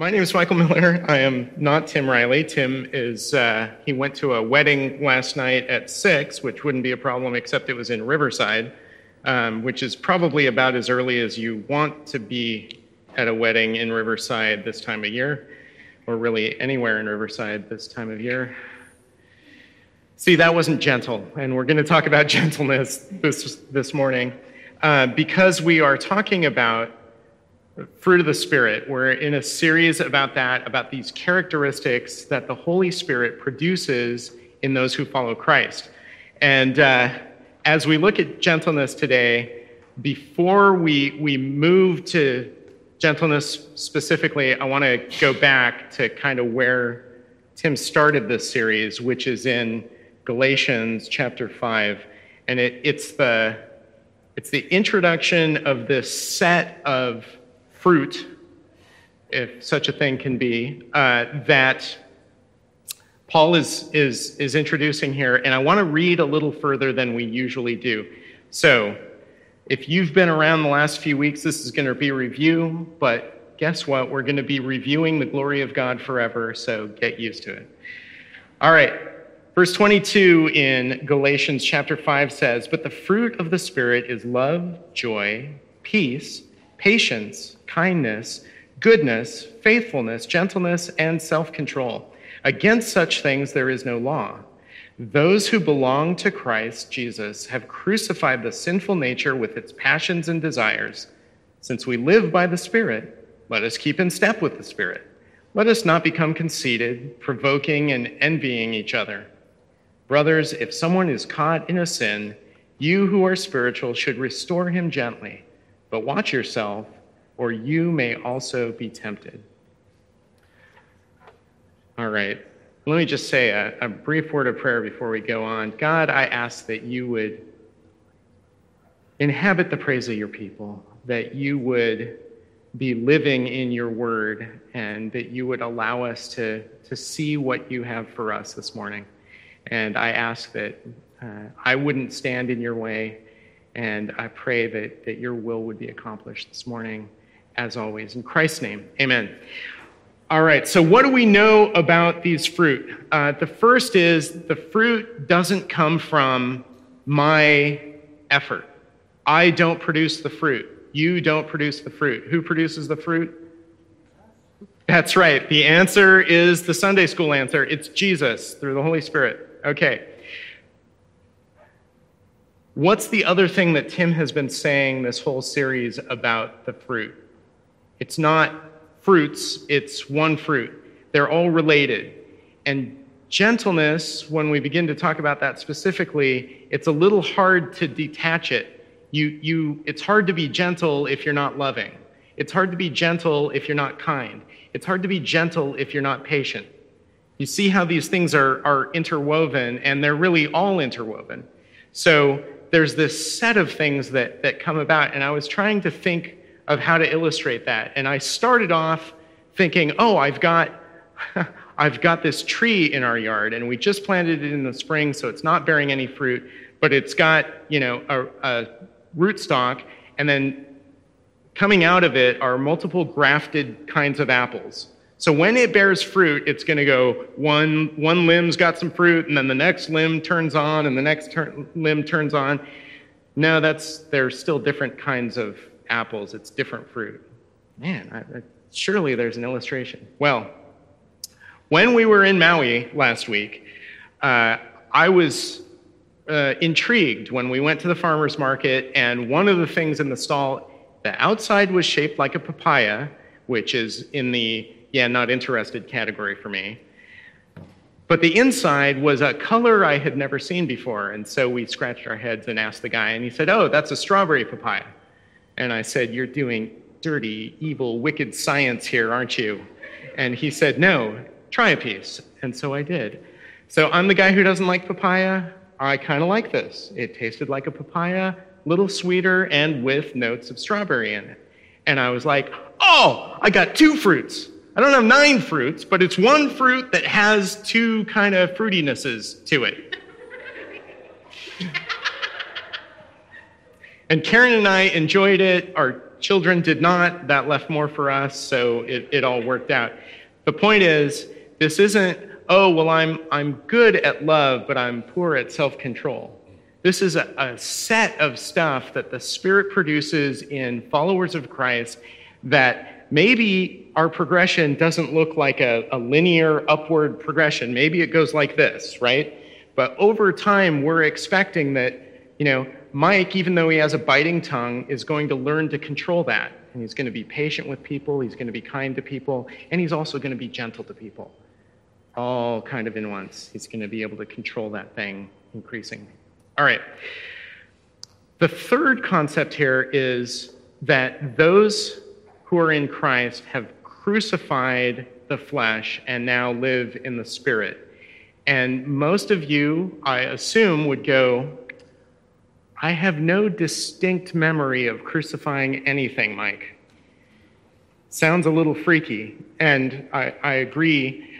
My name is Michael Miller. I am not Tim Riley. Tim is, uh, he went to a wedding last night at 6, which wouldn't be a problem except it was in Riverside, um, which is probably about as early as you want to be at a wedding in Riverside this time of year, or really anywhere in Riverside this time of year. See, that wasn't gentle, and we're going to talk about gentleness this, this morning uh, because we are talking about fruit of the Spirit. We're in a series about that, about these characteristics that the Holy Spirit produces in those who follow Christ. And uh, as we look at gentleness today, before we, we move to gentleness specifically, I want to go back to kind of where Tim started this series, which is in Galatians chapter 5. And it, it's, the, it's the introduction of this set of fruit, if such a thing can be, uh, that Paul is, is, is introducing here. And I want to read a little further than we usually do. So, if you've been around the last few weeks, this is going to be review, but guess what? We're going to be reviewing the glory of God forever, so get used to it. All right. Verse 22 in Galatians chapter 5 says, But the fruit of the Spirit is love, joy, peace, patience, kindness, goodness, faithfulness, gentleness, and self control. Against such things there is no law. Those who belong to Christ Jesus have crucified the sinful nature with its passions and desires. Since we live by the Spirit, let us keep in step with the Spirit. Let us not become conceited, provoking, and envying each other. Brothers, if someone is caught in a sin, you who are spiritual should restore him gently, but watch yourself or you may also be tempted. All right. Let me just say a, a, brief word of prayer before we go on. God, I ask that you would inhabit the praise of your people, that you would be living in your word, and that you would allow us to, to see what you have for us this morning. And I ask that uh, I wouldn't stand in your way, and I pray that, that your will would be accomplished this morning as always. In Christ's name, amen. All right, so what do we know about these fruit? Uh, the first is the fruit doesn't come from my effort. I don't produce the fruit. You don't produce the fruit. Who produces the fruit? That's right. The answer is the Sunday school answer it's Jesus through the Holy Spirit. Okay. What's the other thing that Tim has been saying this whole series about the fruit? It's not fruits, it's one fruit. They're all related. And gentleness, when we begin to talk about that specifically, it's a little hard to detach it. You, you, it's hard to be gentle if you're not loving. It's hard to be gentle if you're not kind. It's hard to be gentle if you're not patient. You see how these things are, are interwoven, and they're really all interwoven. So there's this set of things that, that come about, and I was trying to think of how to illustrate that. And I started off thinking, oh, I've got, I've got this tree in our yard, and we just planted it in the spring, so it's not bearing any fruit, but it's got, you know, a, a rootstock, and then coming out of it are multiple grafted kinds of apples. So when it bears fruit, it's going to go one one limb's got some fruit, and then the next limb turns on, and the next limb turns on. No, that's there's still different kinds of apples, it's different fruit. Man, I, I, surely there's an illustration. Well, when we were in Maui last week, uh, I was uh, intrigued when we went to the farmer's market, and one of the things in the stall, the outside was shaped like a papaya, which is in the yeah, not interested category for me. But the inside was a color I had never seen before, and so we scratched our heads and asked the guy, and he said, Oh, that's a strawberry papaya. And I said, You're doing dirty, evil, wicked science here, aren't you? And he said, No, try a piece. And so I did. So I'm the guy who doesn't like papaya. I kind of like this. It tasted like a papaya, little sweeter, and with notes of strawberry in it. And I was like, Oh, I got two fruits. I don't have nine fruits, but it's one fruit that has two kind of fruitinesses to it. And Karen and I enjoyed it. Our children did not. That left more for us, so it, it all worked out. The point is, this isn't, oh, well, I'm, I'm good at love, but I'm poor at self control. This is a, a set of stuff that the Spirit produces in followers of Christ that maybe our progression doesn't look like a, a, linear upward progression. Maybe it goes like this, right? But over time, we're expecting that, you know, Mike, even though he has a biting tongue, is going to learn to control that. And he's going to be patient with people, he's going to be kind to people, and he's also going to be gentle to people. All kind of in once. He's going to be able to control that thing increasingly. All right. The third concept here is that those who are in Christ have crucified the flesh and now live in the spirit. And most of you, I assume, would go, I have no distinct memory of crucifying anything, Mike. Sounds a little freaky, and I, I agree.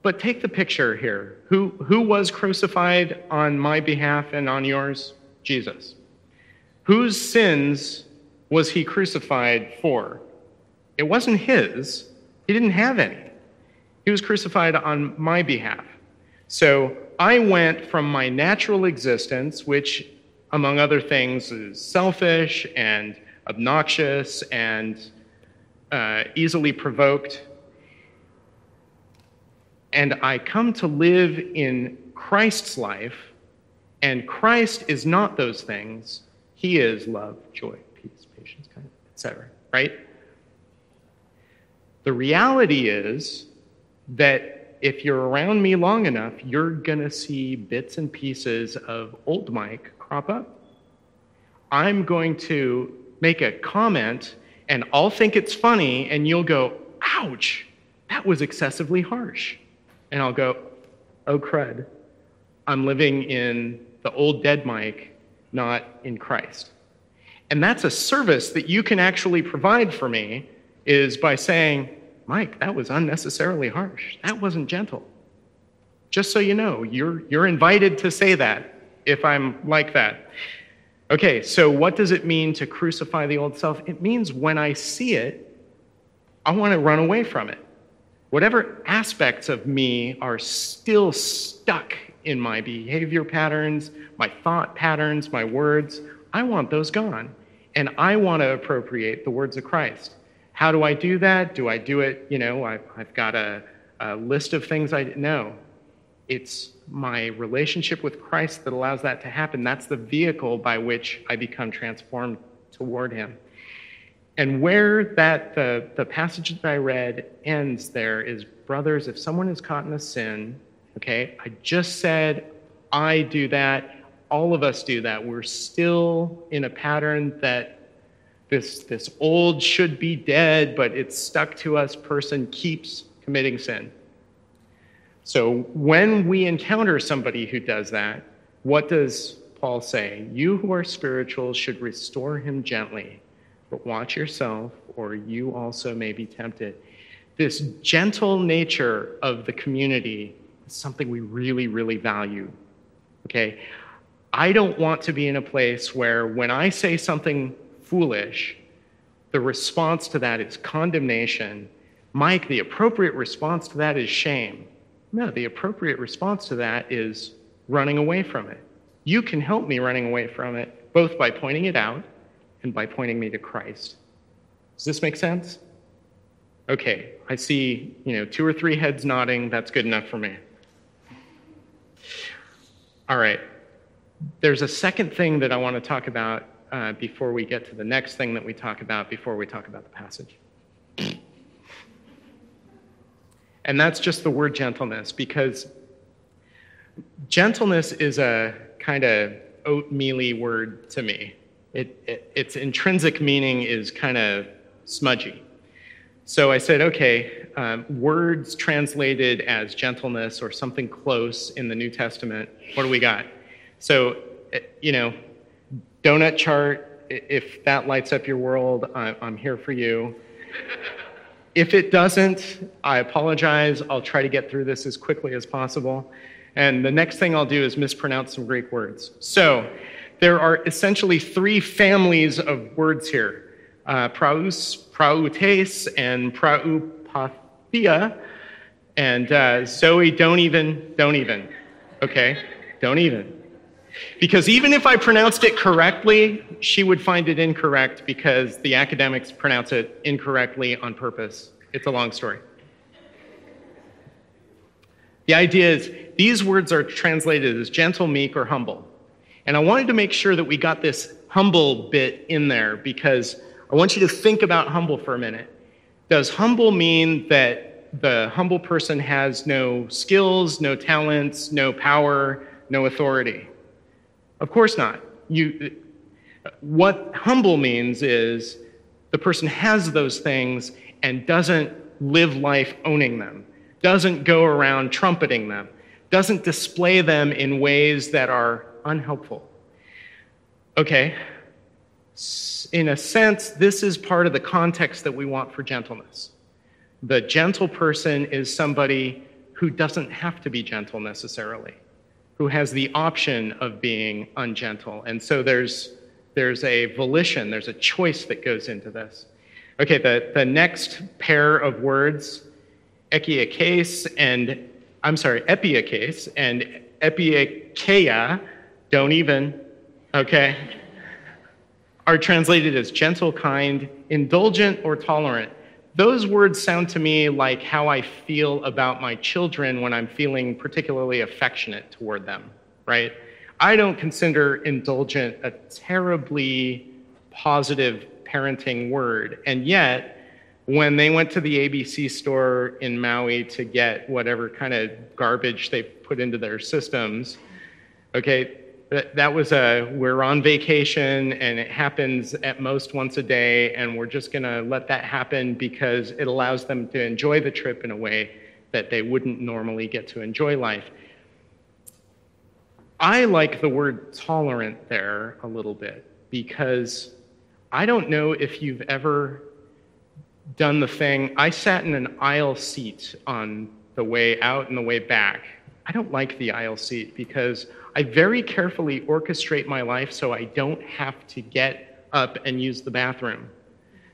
But take the picture here. Who, who was crucified on my behalf and on yours? Jesus. Whose sins was he crucified for? It wasn't his, he didn't have any. He was crucified on my behalf. So I went from my natural existence, which, among other things, is selfish and obnoxious and uh, easily provoked. And I come to live in Christ's life, and Christ is not those things. He is love, joy, peace, patience, kindness, etc. Right? The reality is that if you're around me long enough, you're going to see bits and pieces of old Mike crop up. I'm going to make a comment and I'll think it's funny, and you'll go, ouch, that was excessively harsh. And I'll go, oh crud, I'm living in the old dead Mike, not in Christ. And that's a service that you can actually provide for me is by saying, Mike, that was unnecessarily harsh. That wasn't gentle. Just so you know, you're, you're invited to say that if I'm like that. Okay, so what does it mean to crucify the old self? It means when I see it, I want to run away from it. Whatever aspects of me are still stuck in my behavior patterns, my thought patterns, my words, I want those gone. And I want to appropriate the words of Christ. How do I do that? Do I do it, you know, I've, I've got a, a list of things I know. It's my relationship with Christ that allows that to happen. That's the vehicle by which I become transformed toward Him. And where that the, the passage that I read ends there is, brothers, if someone is caught in a sin, okay, I just said I do that. All of us do that. We're still in a pattern that this, this old should be dead, but it's stuck to us person keeps committing sin. So when we encounter somebody who does that, what does Paul say? You who are spiritual should restore him gently, but watch yourself, or you also may be tempted. This gentle nature of the community is something we really, really value. Okay? I don't want to be in a place where when I say something foolish, the response to that is condemnation. Mike, the appropriate response to that is shame. No, the appropriate response to that is running away from it. You can help me running away from it, both by pointing it out and by pointing me to Christ. Does this make sense? Okay, I see, you know, two or three heads nodding. That's good enough for me. All right. There's a second thing that I want to talk about uh, before we get to the next thing that we talk about before we talk about the passage. And that's just the word gentleness, because gentleness is a kind of oatmealy word to me. It, it, its intrinsic meaning is kind of smudgy. So I said, okay, um, words translated as gentleness or something close in the New Testament, what do we got? So, you know, donut chart, if that lights up your world, I'm here for you. If it doesn't, I apologize. I'll try to get through this as quickly as possible. And the next thing I'll do is mispronounce some Greek words. So, there are essentially three families of words here uh, praus, prautes, and praupathia. And uh, Zoe, don't even, don't even, okay? Don't even. Because even if I pronounced it correctly, she would find it incorrect because the academics pronounce it incorrectly on purpose. It's a long story. The idea is these words are translated as gentle, meek, or humble. And I wanted to make sure that we got this humble bit in there because I want you to think about humble for a minute. Does humble mean that the humble person has no skills, no talents, no power, no authority? Of course not. You, what humble means is the person has those things and doesn't live life owning them, doesn't go around trumpeting them, doesn't display them in ways that are unhelpful. Okay, in a sense, this is part of the context that we want for gentleness. The gentle person is somebody who doesn't have to be gentle necessarily who has the option of being ungentle. And so there's, there's a volition, there's a choice that goes into this. Okay, the, the next pair of words, ekiakes and, I'm sorry, epiakes and epiakeia, don't even, okay, are translated as gentle, kind, indulgent, or tolerant. Those words sound to me like how I feel about my children when I'm feeling particularly affectionate toward them, right? I don't consider indulgent a terribly positive parenting word. And yet, when they went to the ABC store in Maui to get whatever kind of garbage they put into their systems, okay, that was a we're on vacation and it happens at most once a day and we're just going to let that happen because it allows them to enjoy the trip in a way that they wouldn't normally get to enjoy life. I like the word tolerant there a little bit because i don't know if you've ever done the thing. I sat in an aisle seat on the way out and the way back i don't like the aisle seat because I very carefully orchestrate my life so I don't have to get up and use the bathroom.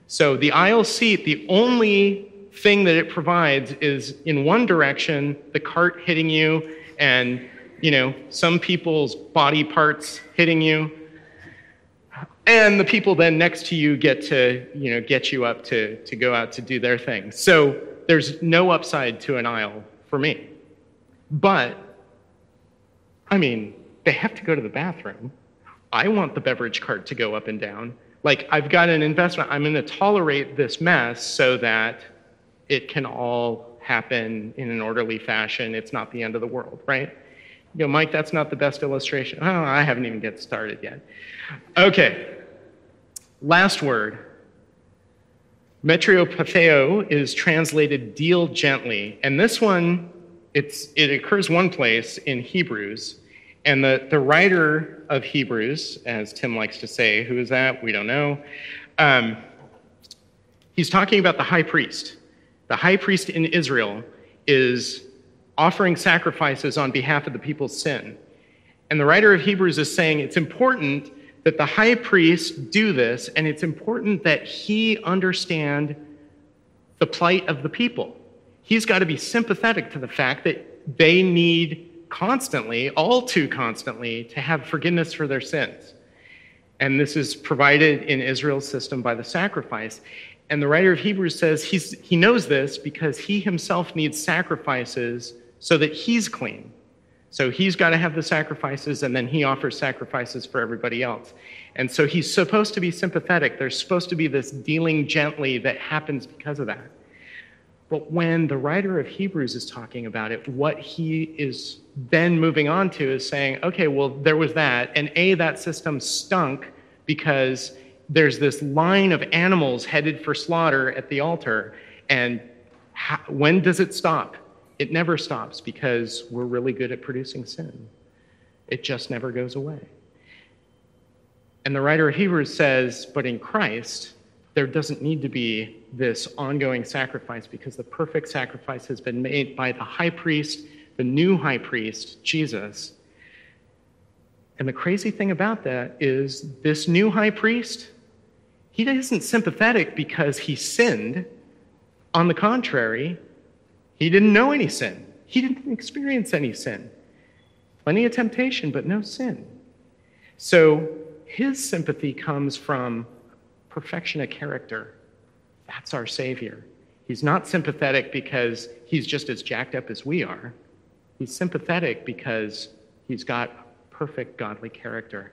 So the aisle seat, the only thing that it provides is in one direction, the cart hitting you and, you know, some people's body parts hitting you. And the people then next to you get to, you know, get you up to, to go out to do their thing. So there's no upside to an aisle for me. But I mean, they have to go to the bathroom. I want the beverage cart to go up and down. Like, I've got an investment. I'm going to tolerate this mess so that it can all happen in an orderly fashion. It's not the end of the world, right? You know, Mike, that's not the best illustration. Oh, I haven't even get started yet. Okay. Last word. Metriopatheo is translated deal gently. And this one, it's, it occurs one place in Hebrews. And the, the writer of Hebrews, as Tim likes to say, who is that? We don't know. Um, he's talking about the high priest. The high priest in Israel is offering sacrifices on behalf of the people's sin. And the writer of Hebrews is saying it's important that the high priest do this, and it's important that he understand the plight of the people. He's got to be sympathetic to the fact that they need constantly, all too constantly, to have forgiveness for their sins. And this is provided in Israel's system by the sacrifice. And the writer of Hebrews says he's, he knows this because he himself needs sacrifices so that he's clean. So he's got to have the sacrifices, and then he offers sacrifices for everybody else. And so he's supposed to be sympathetic. There's supposed to be this dealing gently that happens because of that. But when the writer of Hebrews is talking about it, what he is then moving on to is saying, okay, well, there was that, and A, that system stunk because there's this line of animals headed for slaughter at the altar. And how, when does it stop? It never stops because we're really good at producing sin. It just never goes away. And the writer of Hebrews says, but in Christ, there doesn't need to be this ongoing sacrifice because the perfect sacrifice has been made by the high priest, the new high priest, Jesus. And the crazy thing about that is this new high priest, he isn't sympathetic because he sinned. On the contrary, he didn't know any sin. He didn't experience any sin. Plenty of temptation, but no sin. So his sympathy comes from perfection of character. That's our Savior. He's not sympathetic because he's just as jacked up as we are. He's sympathetic because he's got perfect godly character.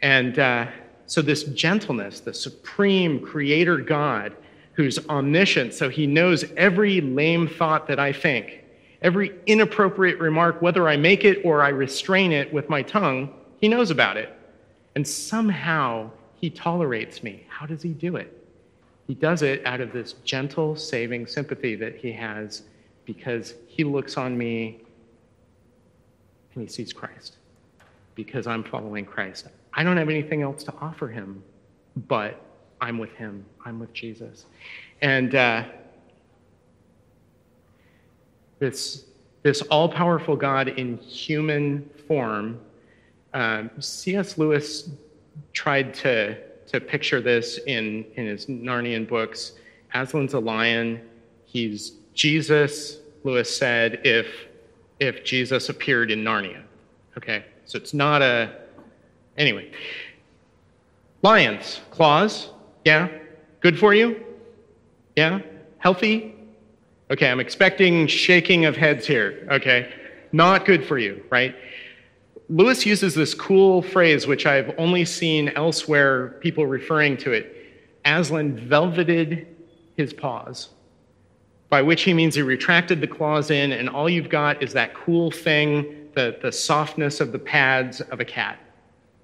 And uh, so, this gentleness, the supreme creator God who's omniscient, so he knows every lame thought that I think, every inappropriate remark, whether I make it or I restrain it with my tongue, he knows about it. And somehow he tolerates me. How does he do it? He does it out of this gentle, saving sympathy that he has because he looks on me and he sees Christ because I'm following Christ. I don't have anything else to offer him, but I'm with him. I'm with Jesus. And uh, this, this all powerful God in human form, um, C.S. Lewis tried to, to picture this in, in his Narnian books. Aslan's a lion. He's Jesus, Lewis said, if, if Jesus appeared in Narnia. Okay, so it's not a. Anyway. Lions, claws, yeah? Good for you? Yeah? Healthy? Okay, I'm expecting shaking of heads here. Okay, not good for you, right? Lewis uses this cool phrase, which I've only seen elsewhere, people referring to it. Aslan velveted his paws, by which he means he retracted the claws in, and all you've got is that cool thing, the, the softness of the pads of a cat,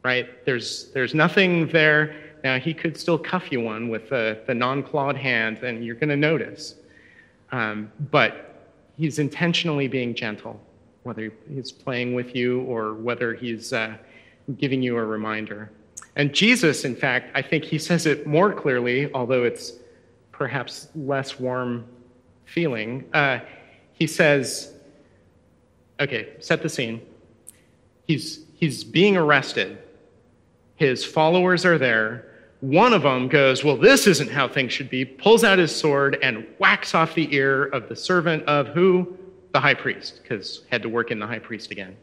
right? There's, there's nothing there. Now, he could still cuff you one with the, the non clawed hand, and you're going to notice. Um, but he's intentionally being gentle whether he's playing with you or whether he's uh, giving you a reminder. And Jesus, in fact, I think he says it more clearly, although it's perhaps less warm feeling. Uh, he says, okay, set the scene. He's, he's being arrested. His followers are there. One of them goes, Well, this isn't how things should be, pulls out his sword and whacks off the ear of the servant of who? The high priest, because had to work in the high priest again.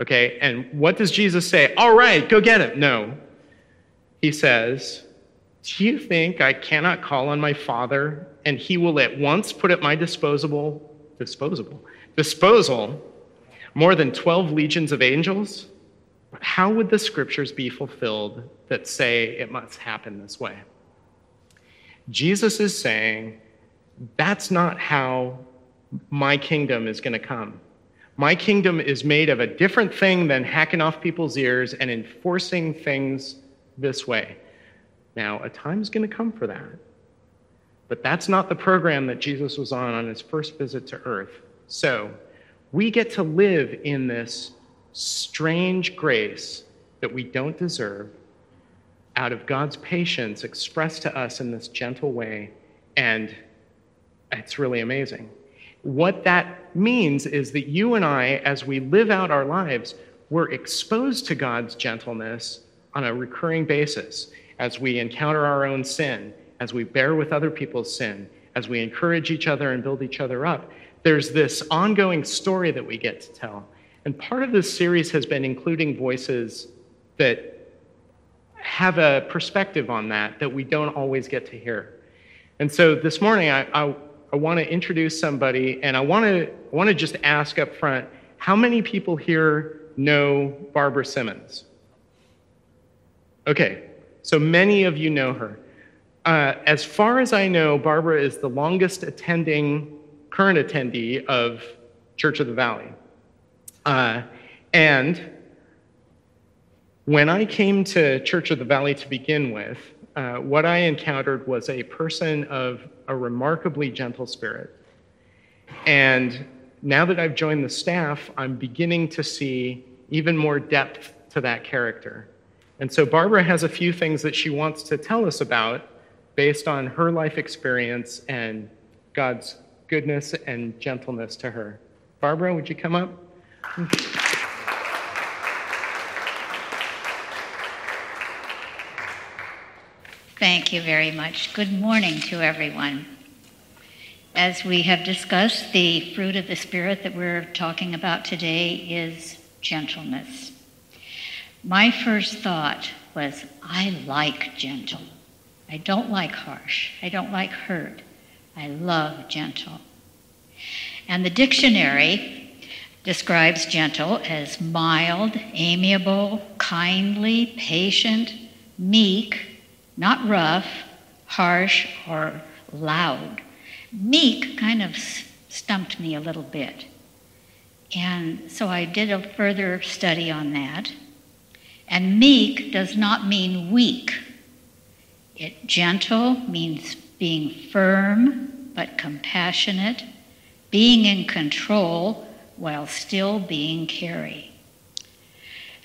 Okay, and what does Jesus say? All right, go get him. No. He says, Do you think I cannot call on my Father and he will at once put at my disposable, disposable, disposal more than 12 legions of angels? How would the scriptures be fulfilled that say it must happen this way? Jesus is saying that's not how my kingdom is going to come. My kingdom is made of a different thing than hacking off people's ears and enforcing things this way. Now, a time is going to come for that. But that's not the program that Jesus was on on his first visit to earth. So, we get to live in this strange grace that we don't deserve out of God's patience expressed to us in this gentle way. And it's really amazing. What that means is that you and I, as we live out our lives, we're exposed to God's gentleness on a recurring basis as we encounter our own sin, as we bear with other people's sin, as we encourage each other and build each other up. There's this ongoing story that we get to tell. And part of this series has been including voices that have a perspective on that that we don't always get to hear. And so this morning, I, I I want to introduce somebody, and I want to I want to just ask up front: How many people here know Barbara Simmons? Okay, so many of you know her. Uh, as far as I know, Barbara is the longest attending current attendee of Church of the Valley, uh, and when I came to Church of the Valley to begin with, uh, what I encountered was a person of a remarkably gentle spirit. And now that I've joined the staff, I'm beginning to see even more depth to that character. And so Barbara has a few things that she wants to tell us about based on her life experience and God's goodness and gentleness to her. Barbara, would you come up? Thank you very much. Good morning to everyone. As we have discussed, the fruit of the Spirit that we're talking about today is gentleness. My first thought was, I like gentle. I don't like harsh. I don't like hurt. I love gentle. And the dictionary describes gentle as mild, amiable, kindly, patient, meek, not rough, harsh, or loud. Meek kind of stumped me a little bit. And so I did a further study on that. And meek does not mean weak. It gentle means being firm but compassionate, being in control while still being carry.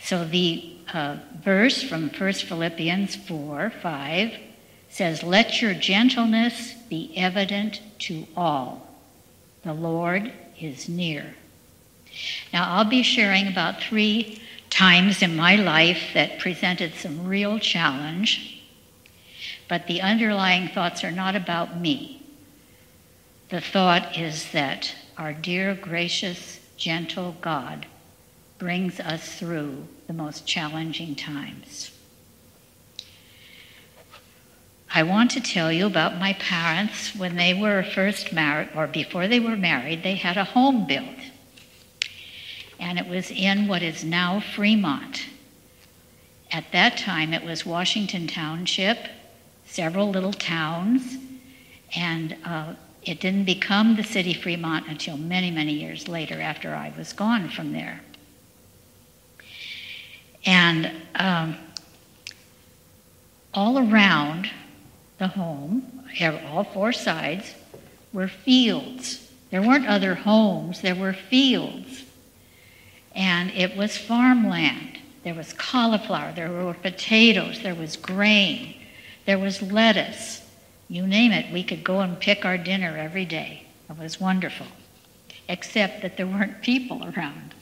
So the uh, verse from 1 Philippians 4 5 says, Let your gentleness be evident to all. The Lord is near. Now, I'll be sharing about three times in my life that presented some real challenge, but the underlying thoughts are not about me. The thought is that our dear, gracious, gentle God brings us through the most challenging times. I want to tell you about my parents when they were first married, or before they were married, they had a home built. And it was in what is now Fremont. At that time, it was Washington Township, several little towns, and uh, it didn't become the city Fremont until many, many years later after I was gone from there. And um, all around the home, all four sides, were fields. There weren't other homes, there were fields. And it was farmland. There was cauliflower, there were potatoes, there was grain, there was lettuce. You name it, we could go and pick our dinner every day. It was wonderful, except that there weren't people around.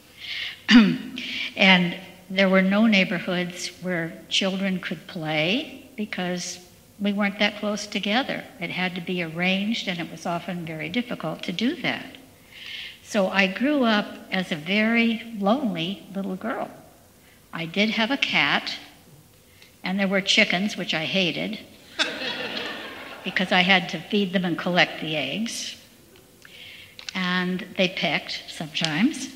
and there were no neighborhoods where children could play because we weren't that close together. It had to be arranged, and it was often very difficult to do that. So I grew up as a very lonely little girl. I did have a cat, and there were chickens, which I hated, because I had to feed them and collect the eggs. And they pecked sometimes.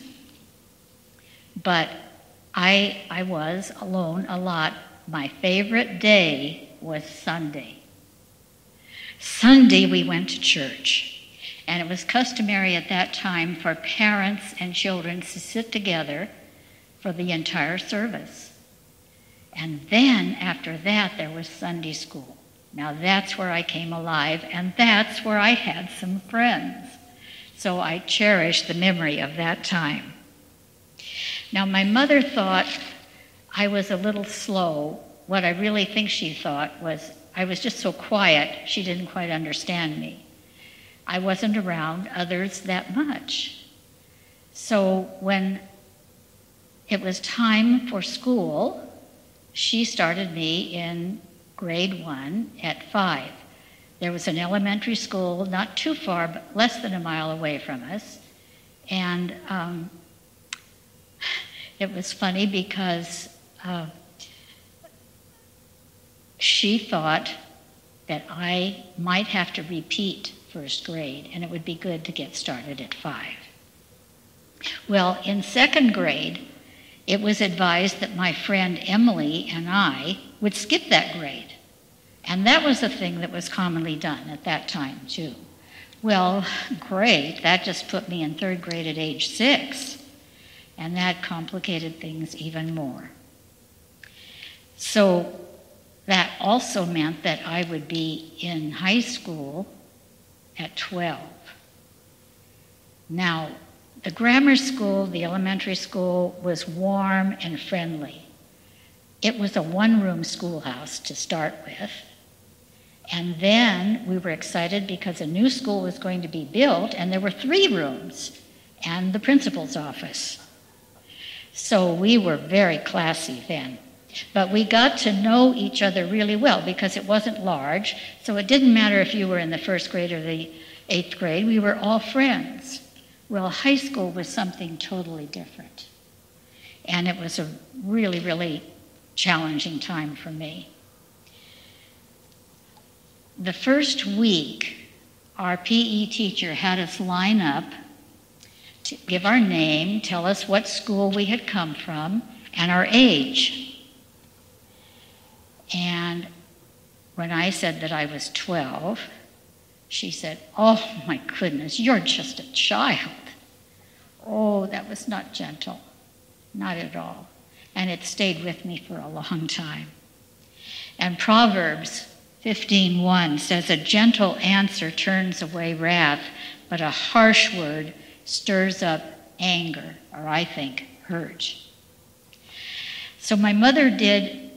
But I, I was alone a lot. My favorite day was Sunday. Sunday, we went to church. And it was customary at that time for parents and children to sit together for the entire service. And then after that, there was Sunday school. Now that's where I came alive, and that's where I had some friends. So I cherish the memory of that time. Now, my mother thought I was a little slow. What I really think she thought was I was just so quiet, she didn't quite understand me. I wasn't around others that much. So when it was time for school, she started me in grade one at five. There was an elementary school not too far, but less than a mile away from us. And um, it was funny because uh, she thought that I might have to repeat first grade, and it would be good to get started at five. Well, in second grade, it was advised that my friend Emily and I would skip that grade. And that was a thing that was commonly done at that time, too. Well, great. That just put me in third grade at age six and that complicated things even more. So that also meant that I would be in high school at 12. Now, the grammar school, the elementary school, was warm and friendly. It was a one room schoolhouse to start with. And then we were excited because a new school was going to be built, and there were three rooms and the principal's office. So we were very classy then. But we got to know each other really well because it wasn't large, so it didn't matter if you were in the first grade or the eighth grade, we were all friends. Well, high school was something totally different. And it was a really, really challenging time for me. The first week, our PE teacher had us line up give our name, tell us what school we had come from, and our age. And when I said that I was 12, she said, Oh my goodness, you're just a child. Oh, that was not gentle. Not at all. And it stayed with me for a long time. And Proverbs 15:1 says a gentle answer turns away wrath, but a harsh word stirs up anger, or I think hurt. So my mother did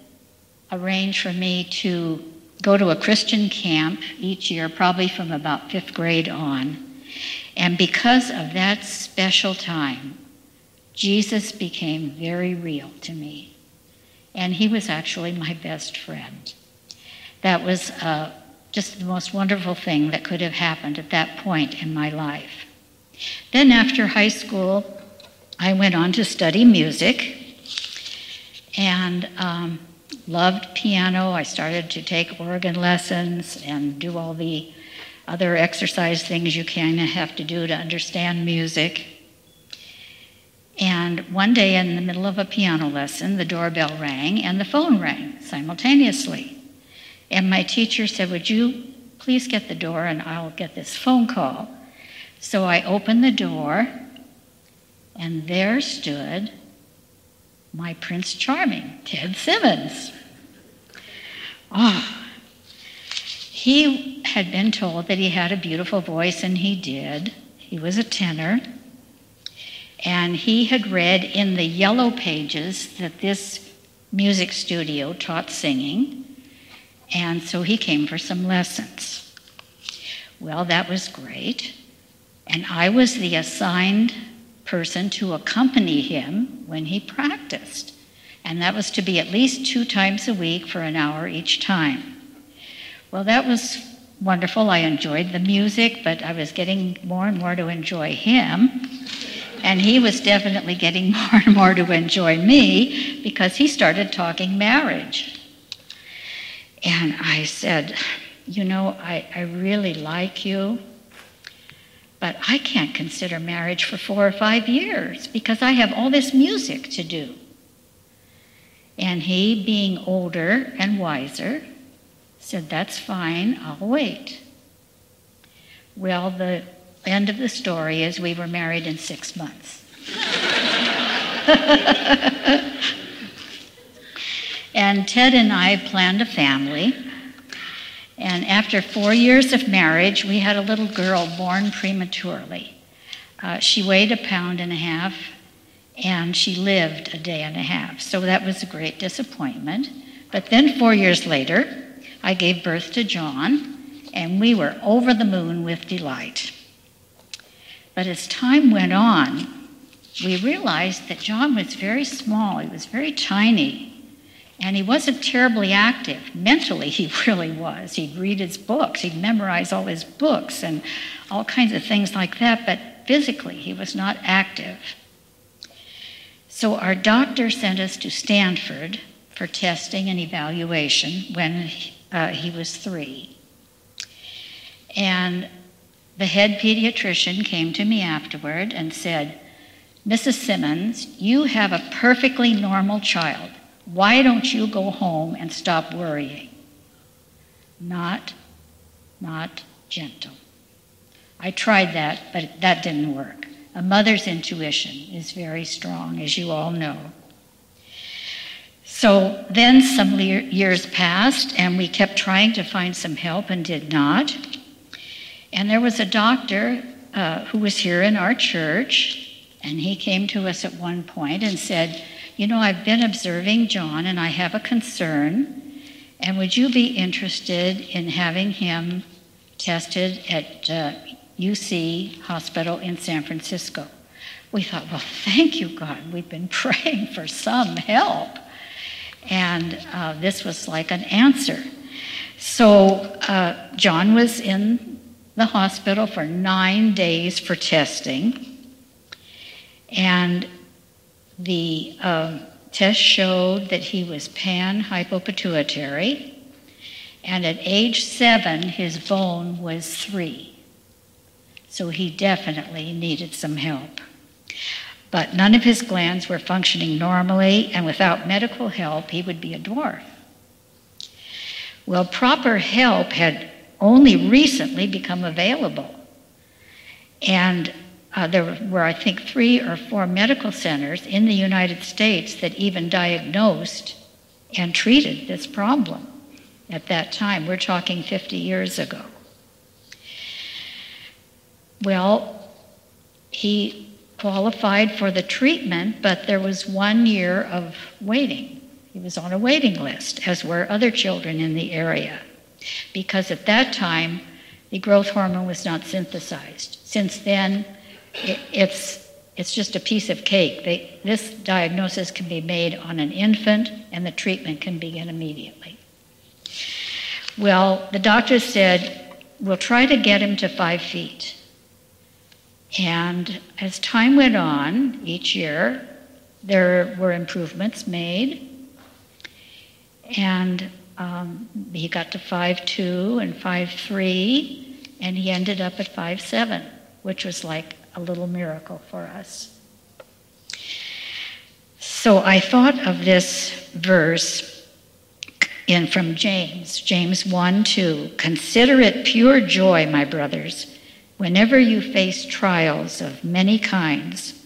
arrange for me to go to a Christian camp each year, probably from about fifth grade on. And because of that special time, Jesus became very real to me. And he was actually my best friend. That was uh, just the most wonderful thing that could have happened at that point in my life. Then, after high school, I went on to study music and um, loved piano. I started to take organ lessons and do all the other exercise things you kind of have to do to understand music. And one day, in the middle of a piano lesson, the doorbell rang and the phone rang simultaneously. And my teacher said, Would you please get the door and I'll get this phone call? So I opened the door, and there stood my Prince Charming, Ted Simmons. Oh, he had been told that he had a beautiful voice, and he did. He was a tenor. And he had read in the yellow pages that this music studio taught singing, and so he came for some lessons. Well, that was great. And I was the assigned person to accompany him when he practiced. And that was to be at least two times a week for an hour each time. Well, that was wonderful. I enjoyed the music, but I was getting more and more to enjoy him. And he was definitely getting more and more to enjoy me because he started talking marriage. And I said, You know, I, I really like you, but I can't consider marriage for four or five years because I have all this music to do. And he, being older and wiser, said, That's fine, I'll wait. Well, the end of the story is we were married in six months. and Ted and I planned a family. And after four years of marriage, we had a little girl born prematurely. Uh, she weighed a pound and a half, and she lived a day and a half. So that was a great disappointment. But then, four years later, I gave birth to John, and we were over the moon with delight. But as time went on, we realized that John was very small, he was very tiny, and he wasn't terribly active. Mentally, he really was. He'd read his books, he'd memorize all his books, and all kinds of things like that, but physically, he was not active. So our doctor sent us to Stanford for testing and evaluation when uh, he was three. And the head pediatrician came to me afterward and said, Mrs. Simmons, you have a perfectly normal child. Why don't you go home and stop worrying? Not, not gentle. I tried that, but that didn't work. A mother's intuition is very strong, as you all know. So then some years passed, and we kept trying to find some help and did not. And there was a doctor uh, who was here in our church, and he came to us at one point and said, You know, I've been observing John, and I have a concern. And would you be interested in having him tested at uh, UC Hospital in San Francisco? We thought, Well, thank you, God. We've been praying for some help. And uh, this was like an answer. So uh, John was in the hospital for nine days for testing. And the uh, test showed that he was pan hypopituitary. And at age seven, his bone was three. So he definitely needed some help. But none of his glands were functioning normally, and without medical help, he would be a dwarf. Well, proper help had only recently become available. And uh, there were, I think, three or four medical centers in the United States that even diagnosed and treated this problem at that time. We're talking 50 years ago. Well, he qualified for the treatment, but there was one year of waiting. He was on a waiting list, as were other children in the area, because at that time the growth hormone was not synthesized. Since then, it's it's just a piece of cake. They, this diagnosis can be made on an infant, and the treatment can begin immediately. Well, the doctor said, We'll try to get him to five feet. And as time went on, each year, there were improvements made. And um, he got to five two and five three, and he ended up at five seven, which was like a little miracle for us. So I thought of this verse in from James, James 1 2. Consider it pure joy, my brothers, whenever you face trials of many kinds,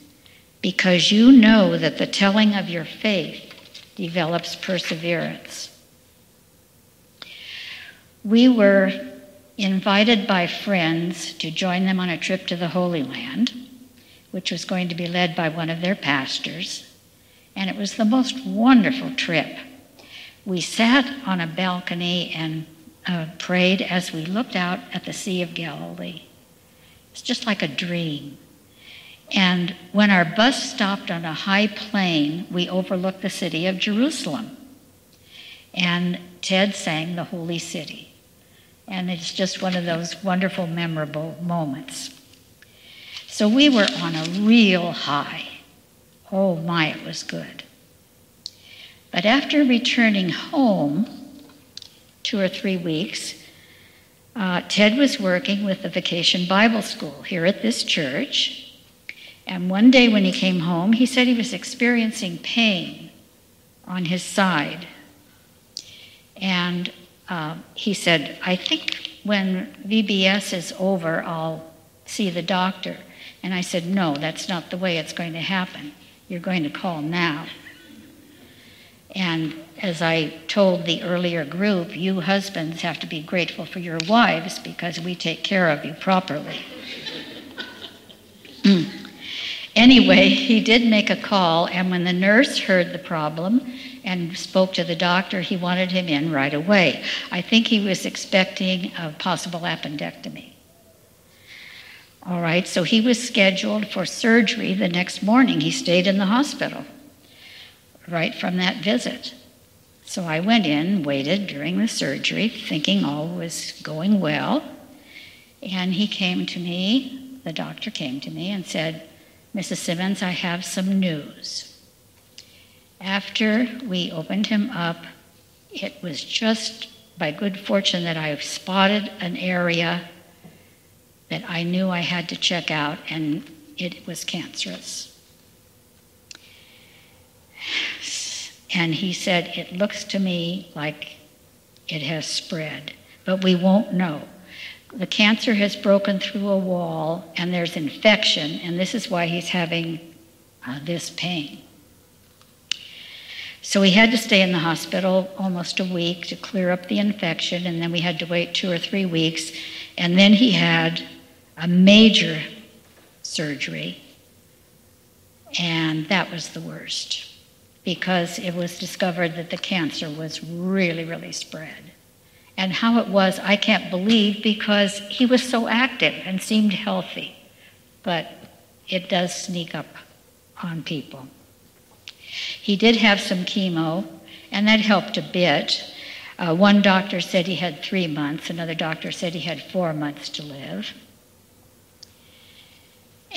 because you know that the telling of your faith develops perseverance. We were invited by friends to join them on a trip to the Holy Land, which was going to be led by one of their pastors, and it was the most wonderful trip. We sat on a balcony and uh, prayed as we looked out at the Sea of Galilee. It's just like a dream. And when our bus stopped on a high plain, we overlooked the city of Jerusalem. And Ted sang the Holy City. And it's just one of those wonderful, memorable moments. So we were on a real high. Oh my, it was good. But after returning home, two or three weeks, uh, Ted was working with the Vacation Bible School here at this church. And one day when he came home, he said he was experiencing pain on his side. And uh, he said, I think when VBS is over, I'll see the doctor. And I said, No, that's not the way it's going to happen. You're going to call now. And as I told the earlier group, you husbands have to be grateful for your wives because we take care of you properly. Mm. Anyway, he did make a call, and when the nurse heard the problem and spoke to the doctor, he wanted him in right away. I think he was expecting a possible appendectomy. All right, so he was scheduled for surgery the next morning. He stayed in the hospital right from that visit. So I went in, waited during the surgery, thinking all was going well. And he came to me, the doctor came to me and said, Mrs. Simmons, I have some news. After we opened him up, it was just by good fortune that I spotted an area that I knew I had to check out, and it was cancerous. And he said, It looks to me like it has spread, but we won't know the cancer has broken through a wall and there's infection, and this is why he's having uh, this pain. So he had to stay in the hospital almost a week to clear up the infection, and then we had to wait two or three weeks. And then he had a major surgery, and that was the worst because it was discovered that the cancer was really, really spread and how it was, I can't believe because he was so active and seemed healthy. But it does sneak up on people. He did have some chemo, and that helped a bit. Uh, one doctor said he had three months, another doctor said he had four months to live.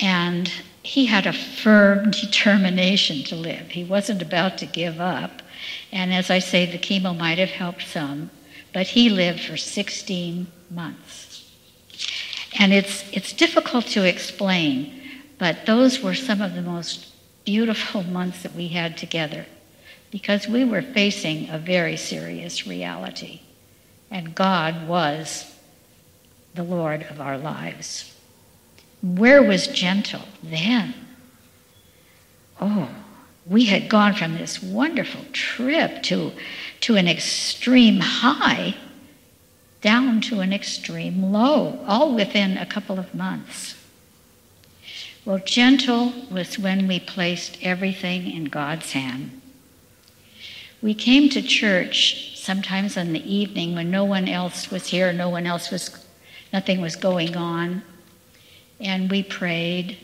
And he had a firm determination to live. He wasn't about to give up. And as I say, the chemo might have helped some, but he lived for 16 months. And it's, it's difficult to explain, but those were some of the most beautiful months that we had together because we were facing a very serious reality. And God was the Lord of our lives. Where was gentle then? Oh, we had gone from this wonderful trip to, to an extreme high down to an extreme low, all within a couple of months. Well, gentle was when we placed everything in God's hand. We came to church sometimes in the evening when no one else was here, no one else was, nothing was going on, and we prayed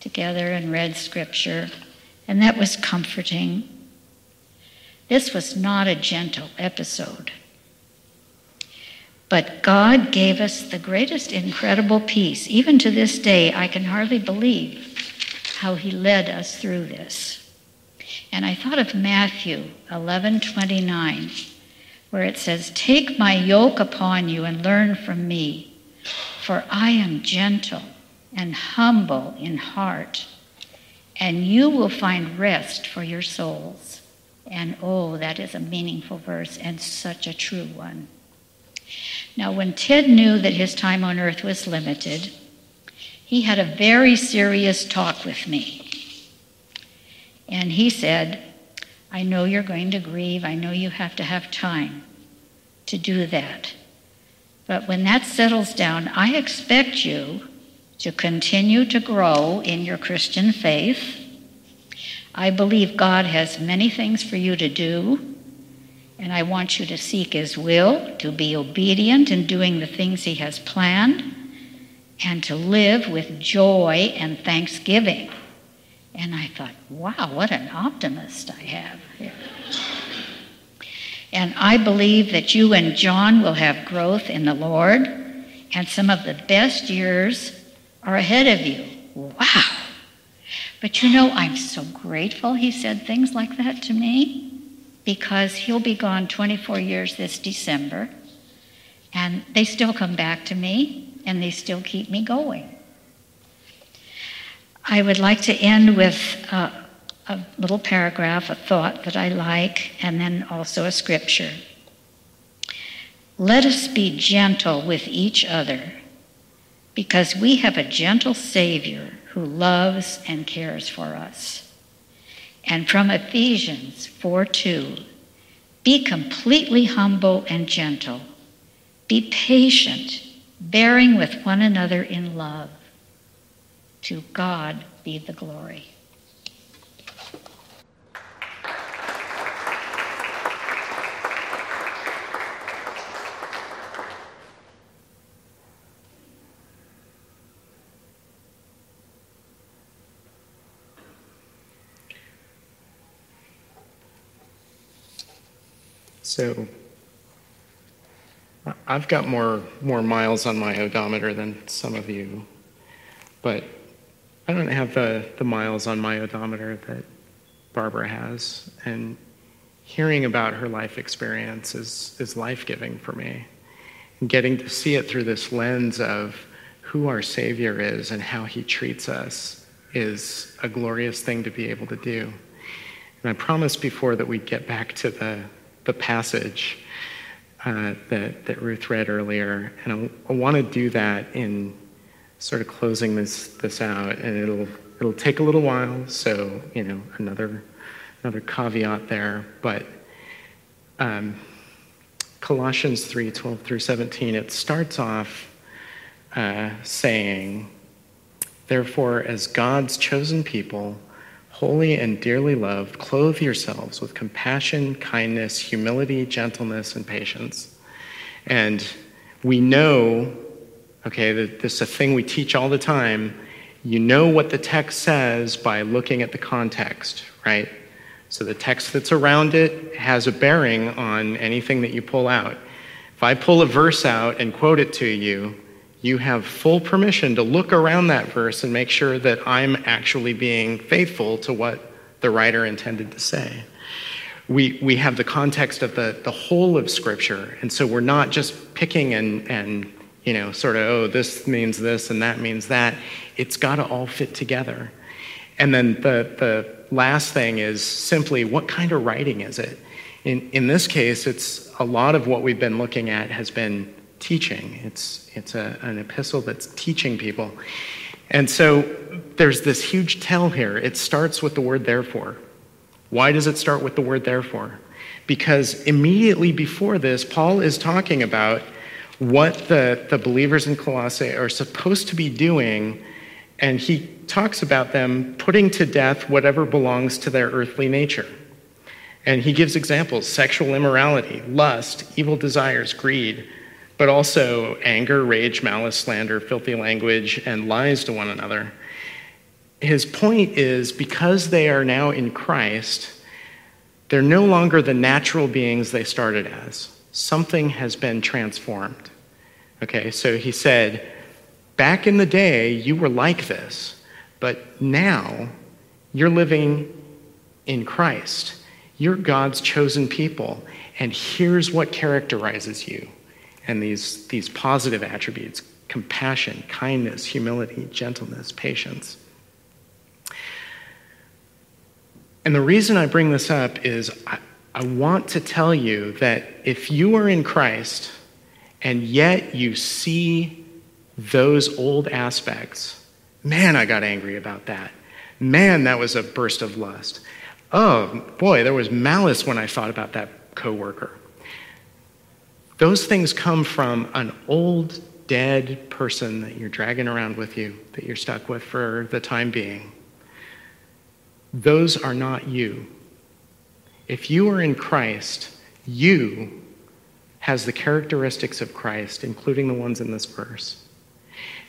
together and read scripture, and that was comforting. This was not a gentle episode. But God gave us the greatest incredible peace. Even to this day, I can hardly believe how He led us through this. And I thought of Matthew 11:29, where it says, "Take my yoke upon you and learn from me, for I am gentle and humble in heart, and you will find rest for your souls." And oh, that is a meaningful verse and such a true one. Now, when Ted knew that his time on earth was limited, he had a very serious talk with me. And he said, I know you're going to grieve. I know you have to have time to do that. But when that settles down, I expect you to continue to grow in your Christian faith. I believe God has many things for you to do. And I want you to seek His will, to be obedient in doing the things He has planned, and to live with joy and thanksgiving. And I thought, wow, what an optimist I have. And I believe that you and John will have growth in the Lord, and some of the best years are ahead of you. Wow. But you know, I'm so grateful he said things like that to me because he'll be gone 24 years this December. And they still come back to me and they still keep me going. I would like to end with a, little paragraph, a thought that I like, and then also a scripture. Let us be gentle with each other because we have a gentle Savior who loves and cares for us. And from Ephesians 4 2, be completely humble and gentle. Be patient, bearing with one another in love. To God be the glory. So I've got more more miles on my odometer than some of you, but I don't have the, the miles on my odometer that Barbara has. And hearing about her life experience is, is life giving for me. And getting to see it through this lens of who our Savior is and how he treats us is a glorious thing to be able to do. And I promised before that we'd get back to the the passage uh, that, that Ruth read earlier. And I, I want to do that in sort of closing this, this out. And it'll, it'll take a little while, so, you know, another, another caveat there. But um, Colossians 3 12 through 17, it starts off uh, saying, Therefore, as God's chosen people, holy and dearly loved, clothe yourselves with compassion, kindness, humility, gentleness, and patience. And we know, okay, that this is a thing we teach all the time. You know what the text says by looking at the context, right? So the text that's around it has a bearing on anything that you pull out. If I pull a verse out and quote it to you, you have full permission to look around that verse and make sure that I'm actually being faithful to what the writer intended to say. We, we have the context of the, the whole of Scripture, and so we're not just picking and, and you know, sort of, oh, this means this and that means that. It's got to all fit together. And then the, the last thing is simply what kind of writing is it? In, in this case, it's a lot of what we've been looking at has been teaching. It's, it's a, an epistle that's teaching people. And so there's this huge tell here. It starts with the word therefore. Why does it start with the word therefore? Because immediately before this, Paul is talking about what the, the believers in Colossae are supposed to be doing, and he talks about them putting to death whatever belongs to their earthly nature. And he gives examples sexual immorality, lust, evil desires, greed, but also anger, rage, malice, slander, filthy language, and lies to one another. His point is because they are now in Christ, they're no longer the natural beings they started as. Something has been transformed. Okay, so he said, back in the day, you were like this, but now you're living in Christ. You're God's chosen people, and here's what characterizes you and these, these positive attributes compassion, kindness, humility, gentleness, patience. And the reason I bring this up is I, I want to tell you that if you are in Christ and yet you see those old aspects, man, I got angry about that. Man, that was a burst of lust. Oh, boy, there was malice when I thought about that coworker. Those things come from an old, dead person that you're dragging around with you, that you're stuck with for the time being. Those are not you. If you are in Christ, you has the characteristics of Christ, including the ones in this verse.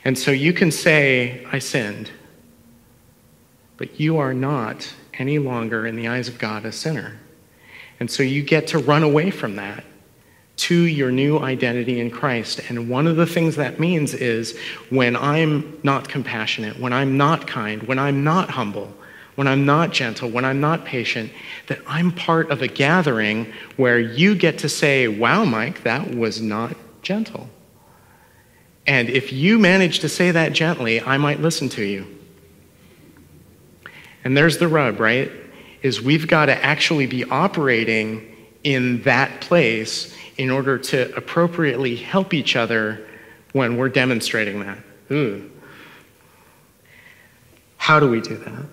And so you can say, I sinned, but you are not any longer in the eyes of God a sinner. And so you get to run away from that to your new identity in Christ. And one of the things that means is when I'm not compassionate, when I'm not kind, when I'm not humble, when I'm not gentle, when I'm not patient, that I'm part of a gathering where you get to say, wow, Mike, that was not gentle. And if you manage to say that gently, I might listen to you. And there's the rub, right? Is we've got to actually be operating in that place in order to appropriately help each other when we're demonstrating that. Ooh. How do we do that?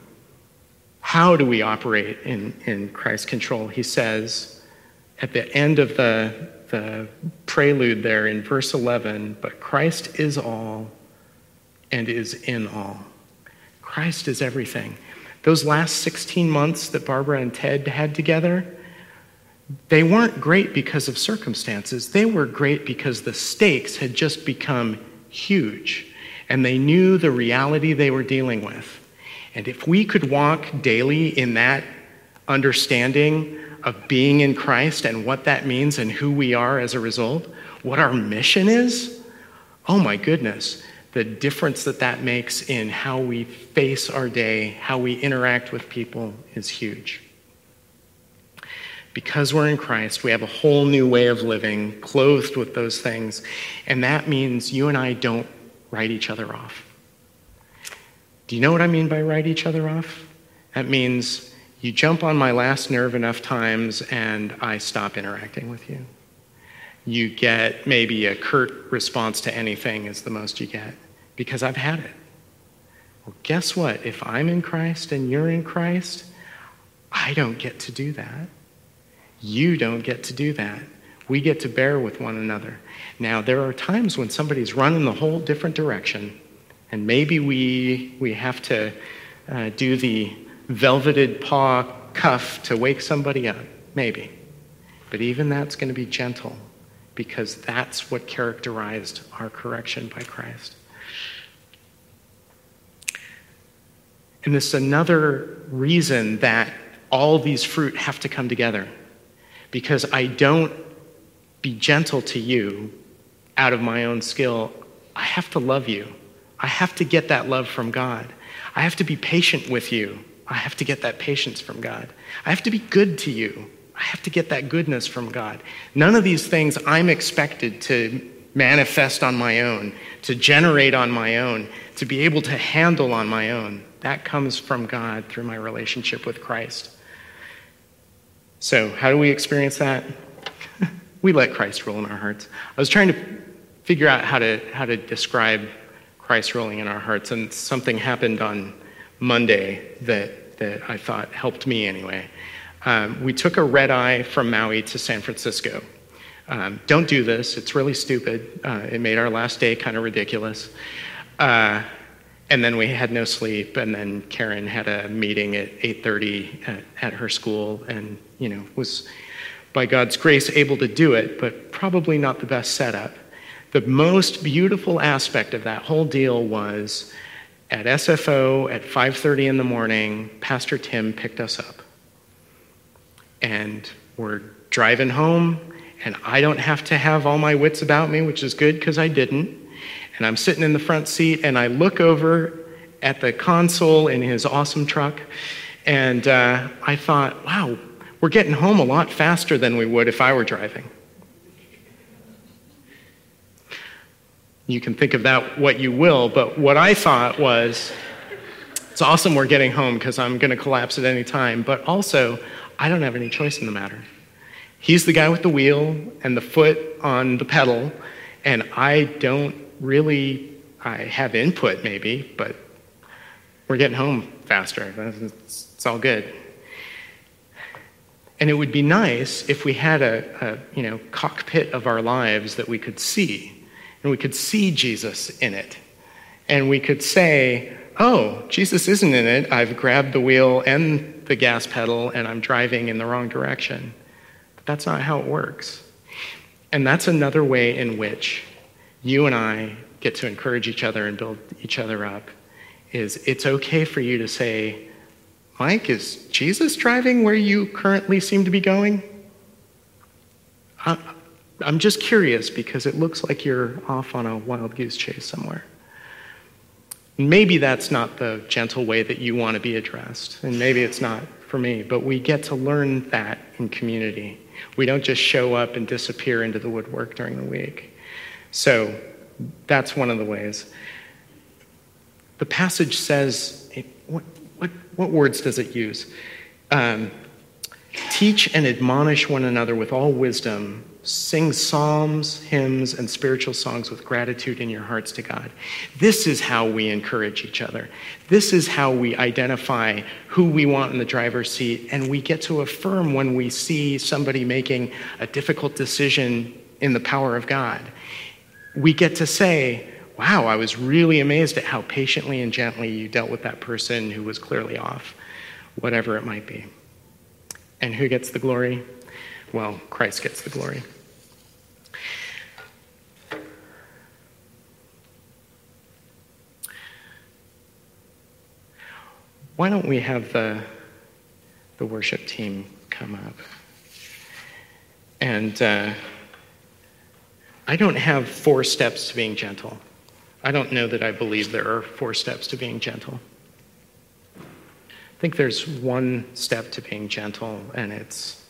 How do we operate in, in Christ's control? He says at the end of the, the prelude there in verse 11, but Christ is all and is in all. Christ is everything. Those last 16 months that Barbara and Ted had together, they weren't great because of circumstances. They were great because the stakes had just become huge and they knew the reality they were dealing with. And if we could walk daily in that understanding of being in Christ and what that means and who we are as a result, what our mission is, oh my goodness, the difference that that makes in how we face our day, how we interact with people is huge because we're in Christ, we have a whole new way of living, clothed with those things. And that means you and I don't write each other off. Do you know what I mean by write each other off? That means you jump on my last nerve enough times and I stop interacting with you. You get maybe a curt response to anything, is the most you get, because I've had it. Well, guess what? If I'm in Christ and you're in Christ, I don't get to do that. You don't get to do that. We get to bear with one another. Now, there are times when somebody's running the whole different direction, and maybe we, we have to uh, do the velveted paw cuff to wake somebody up. Maybe. But even that's going to be gentle because that's what characterized our correction by Christ. And this is another reason that all these fruit have to come together because I don't be gentle to you out of my own skill. I have to love you. I have to get that love from God. I have to be patient with you. I have to get that patience from God. I have to be good to you. I have to get that goodness from God. None of these things I'm expected to manifest on my own, to generate on my own, to be able to handle on my own. That comes from God through my relationship with Christ. So, how do we experience that? we let Christ rule in our hearts. I was trying to figure out how to, how to describe Christ ruling in our hearts, and something happened on Monday that, that I thought helped me anyway. Um, we took a red eye from Maui to San Francisco. Um, don't do this, it's really stupid. Uh, it made our last day kind of ridiculous. Uh, and then we had no sleep and then karen had a meeting at 8.30 at, at, her school and you know was by god's grace able to do it but probably not the best setup. The most beautiful aspect of that whole deal was at sfo at 5.30 in the morning pastor tim picked us up. And we're driving home and i don't have to have all my wits about me which is good because i didn't and I'm sitting in the front seat, and I look over at the console in his awesome truck, and uh, I thought, wow, we're getting home a lot faster than we would if I were driving. You can think of that what you will, but what I thought was, it's awesome we're getting home because I'm going to collapse at any time, but also, I don't have any choice in the matter. He's the guy with the wheel and the foot on the pedal, and I don't really, I have input maybe, but we're getting home faster. It's, all good. And it would be nice if we had a, a, you know, cockpit of our lives that we could see, and we could see Jesus in it. And we could say, oh, Jesus isn't in it. I've grabbed the wheel and the gas pedal, and I'm driving in the wrong direction. But that's not how it works. And that's another way in which you and I get to encourage each other and build each other up is it's okay for you to say, Mike, is Jesus driving where you currently seem to be going? I'm just curious because it looks like you're off on a wild goose chase somewhere. Maybe that's not the gentle way that you want to be addressed, and maybe it's not for me, but we get to learn that in community. We don't just show up and disappear into the woodwork during the week. So that's one of the ways. The passage says, what, what, what words does it use? Um, Teach and admonish one another with all wisdom. Sing psalms, hymns, and spiritual songs with gratitude in your hearts to God. This is how we encourage each other. This is how we identify who we want in the driver's seat, and we get to affirm when we see somebody making a difficult decision in the power of God we get to say, wow, I was really amazed at how patiently and gently you dealt with that person who was clearly off, whatever it might be. And who gets the glory? Well, Christ gets the glory. Why don't we have the, the worship team come up? And uh, I don't have four steps to being gentle. I don't know that I believe there are four steps to being gentle. I think there's one step to being gentle, and it's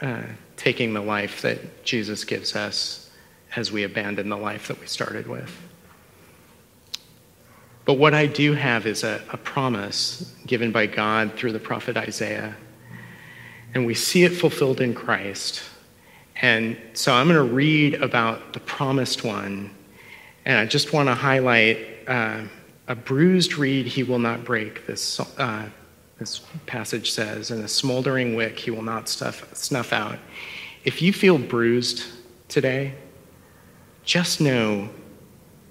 uh, taking the life that Jesus gives us as we abandon the life that we started with. But what I do have is a, a promise given by God through the prophet Isaiah, and we see it fulfilled in Christ and so I'm going to read about the promised one. And I just want to highlight uh, a bruised reed he will not break, this, uh, this passage says, and a smoldering wick he will not stuff, snuff out. If you feel bruised today, just know,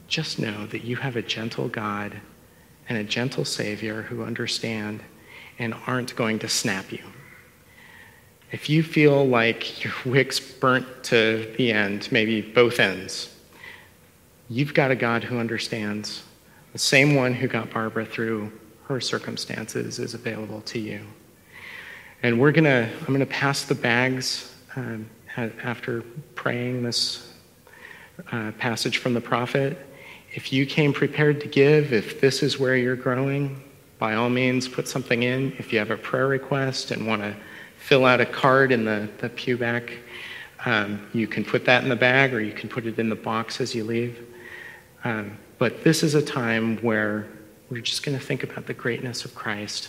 just know that you have a gentle God and a gentle Savior who understand and aren't going to snap you. If you feel like your wick's burnt to the end, maybe both ends, you've got a God who understands. The same one who got Barbara through her circumstances is available to you. And we're gonna, I'm gonna pass the bags um, after praying this uh, passage from the prophet. If you came prepared to give, if this is where you're growing, by all means put something in. If you have a prayer request and want to fill out a card in the, the pew back, um, you can put that in the bag or you can put it in the box as you leave. Um, but this is a time where we're just going to think about the greatness of Christ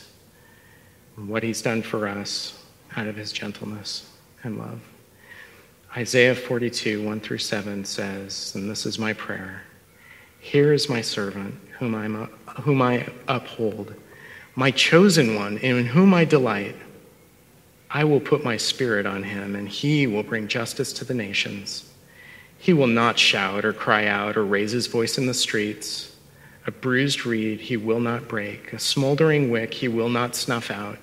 and what he's done for us out of his gentleness and love. Isaiah 42, 1 through 7 says, and this is my prayer Here is my servant, whom, I'm, whom I uphold, my chosen one, in whom I delight. I will put my spirit on him, and he will bring justice to the nations. He will not shout or cry out or raise his voice in the streets. A bruised reed he will not break, a smoldering wick he will not snuff out.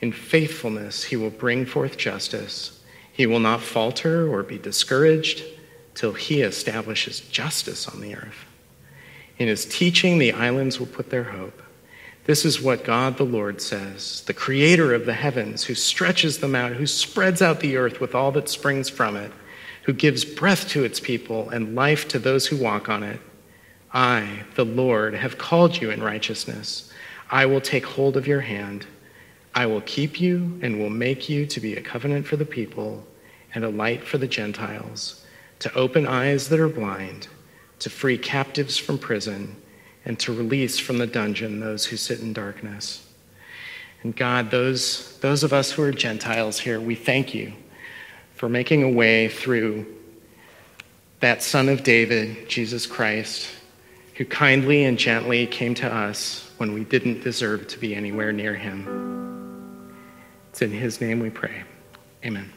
In faithfulness he will bring forth justice. He will not falter or be discouraged till he establishes justice on the earth. In his teaching, the islands will put their hope. This is what God the Lord says, the creator of the heavens, who stretches them out, who spreads out the earth with all that springs from it, who gives breath to its people and life to those who walk on it. I, the Lord, have called you in righteousness. I will take hold of your hand. I will keep you and will make you to be a covenant for the people and a light for the Gentiles, to open eyes that are blind, to free captives from prison and to release from the dungeon those who sit in darkness. And God, those, those of us who are Gentiles here, we thank you for making a way through that Son of David, Jesus Christ, who kindly and gently came to us when we didn't deserve to be anywhere near him. It's in his name we pray. Amen.